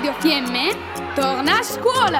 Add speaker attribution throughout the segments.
Speaker 1: Radio Fiemme torna a scuola!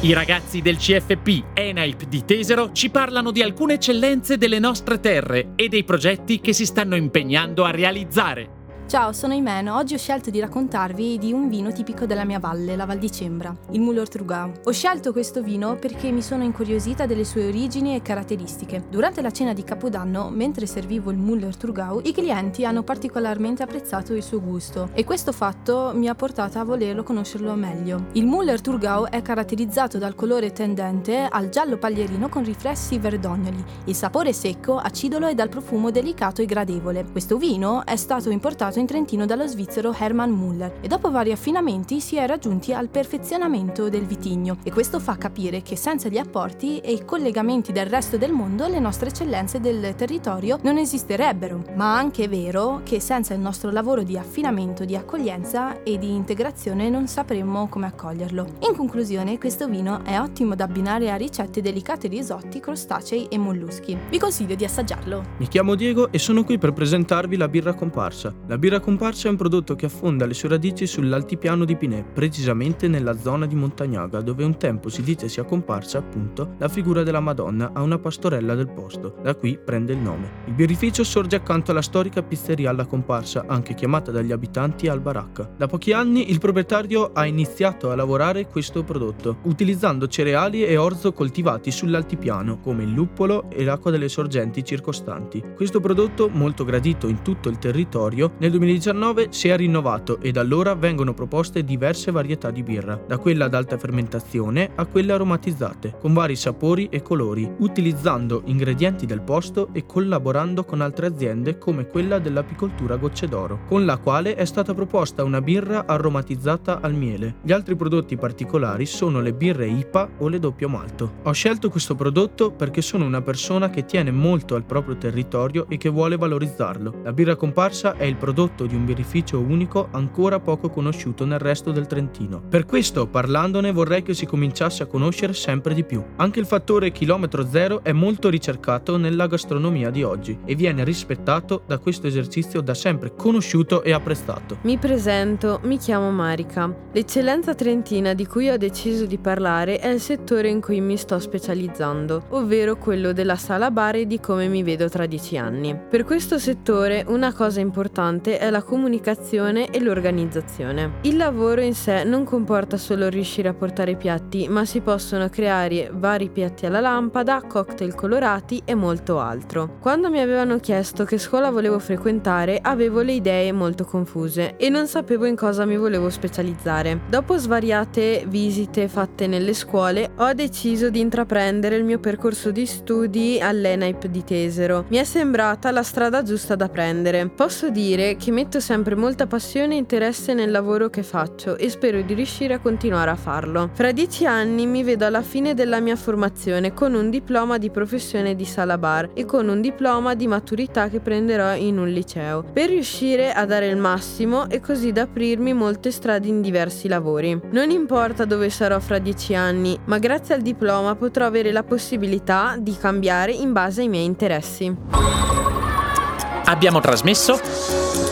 Speaker 2: I ragazzi del CFP ENAIP di Tesero ci parlano di alcune eccellenze delle nostre terre e dei progetti che si stanno impegnando a realizzare.
Speaker 3: Ciao, sono Imeno. Oggi ho scelto di raccontarvi di un vino tipico della mia valle, la Val di Cembra, il Muller Trugau. Ho scelto questo vino perché mi sono incuriosita delle sue origini e caratteristiche. Durante la cena di Capodanno, mentre servivo il Muller Trugau, i clienti hanno particolarmente apprezzato il suo gusto e questo fatto mi ha portata a volerlo conoscerlo meglio. Il Muller Trugau è caratterizzato dal colore tendente al giallo paglierino con riflessi verdognoli, il sapore secco, acidolo e dal profumo delicato e gradevole. Questo vino è stato importato in Trentino dallo svizzero Hermann Müller e dopo vari affinamenti si è raggiunti al perfezionamento del vitigno e questo fa capire che senza gli apporti e i collegamenti del resto del mondo le nostre eccellenze del territorio non esisterebbero, ma anche è vero che senza il nostro lavoro di affinamento, di accoglienza e di integrazione non sapremmo come accoglierlo. In conclusione, questo vino è ottimo da abbinare a ricette delicate risotti, crostacei e molluschi. Vi consiglio di assaggiarlo.
Speaker 4: Mi chiamo Diego e sono qui per presentarvi la birra comparsa. La birra comparsa è un prodotto che affonda le sue radici sull'altipiano di Pinè, precisamente nella zona di Montagnaga, dove un tempo si dice sia comparsa, appunto, la figura della Madonna a una pastorella del posto. Da qui prende il nome. Il birrificio sorge accanto alla storica pizzeria alla comparsa, anche chiamata dagli abitanti al baracca. Da pochi anni il proprietario ha iniziato a lavorare questo prodotto, utilizzando cereali e orzo coltivati sull'altipiano, come il luppolo e l'acqua delle sorgenti circostanti. Questo prodotto, molto gradito in tutto il territorio, nel 2019 si è rinnovato e da allora vengono proposte diverse varietà di birra, da quella ad alta fermentazione a quelle aromatizzate, con vari sapori e colori, utilizzando ingredienti del posto e collaborando con altre aziende come quella dell'apicoltura Gocce d'Oro, con la quale è stata proposta una birra aromatizzata al miele. Gli altri prodotti particolari sono le birre IPA o le doppio malto. Ho scelto questo prodotto perché sono una persona che tiene molto al proprio territorio e che vuole valorizzarlo. La birra comparsa è il prodotto di un birrificio unico ancora poco conosciuto nel resto del Trentino. Per questo, parlandone, vorrei che si cominciasse a conoscere sempre di più. Anche il fattore chilometro zero è molto ricercato nella gastronomia di oggi e viene rispettato da questo esercizio da sempre conosciuto e apprezzato.
Speaker 5: Mi presento, mi chiamo Marica. L'eccellenza trentina di cui ho deciso di parlare è il settore in cui mi sto specializzando, ovvero quello della sala bar e di come mi vedo tra dieci anni. Per questo settore una cosa importante è la comunicazione e l'organizzazione. Il lavoro in sé non comporta solo riuscire a portare piatti, ma si possono creare vari piatti alla lampada, cocktail colorati e molto altro. Quando mi avevano chiesto che scuola volevo frequentare, avevo le idee molto confuse e non sapevo in cosa mi volevo specializzare. Dopo svariate visite fatte nelle scuole, ho deciso di intraprendere il mio percorso di studi all'ENAIP di Tesero. Mi è sembrata la strada giusta da prendere. Posso dire che metto sempre molta passione e interesse nel lavoro che faccio e spero di riuscire a continuare a farlo. Fra dieci anni mi vedo alla fine della mia formazione con un diploma di professione di sala bar e con un diploma di maturità che prenderò in un liceo, per riuscire a dare il massimo e così da aprirmi molte strade in diversi lavori. Non importa dove sarò fra dieci anni, ma grazie al diploma potrò avere la possibilità di cambiare in base ai miei interessi.
Speaker 2: Abbiamo trasmesso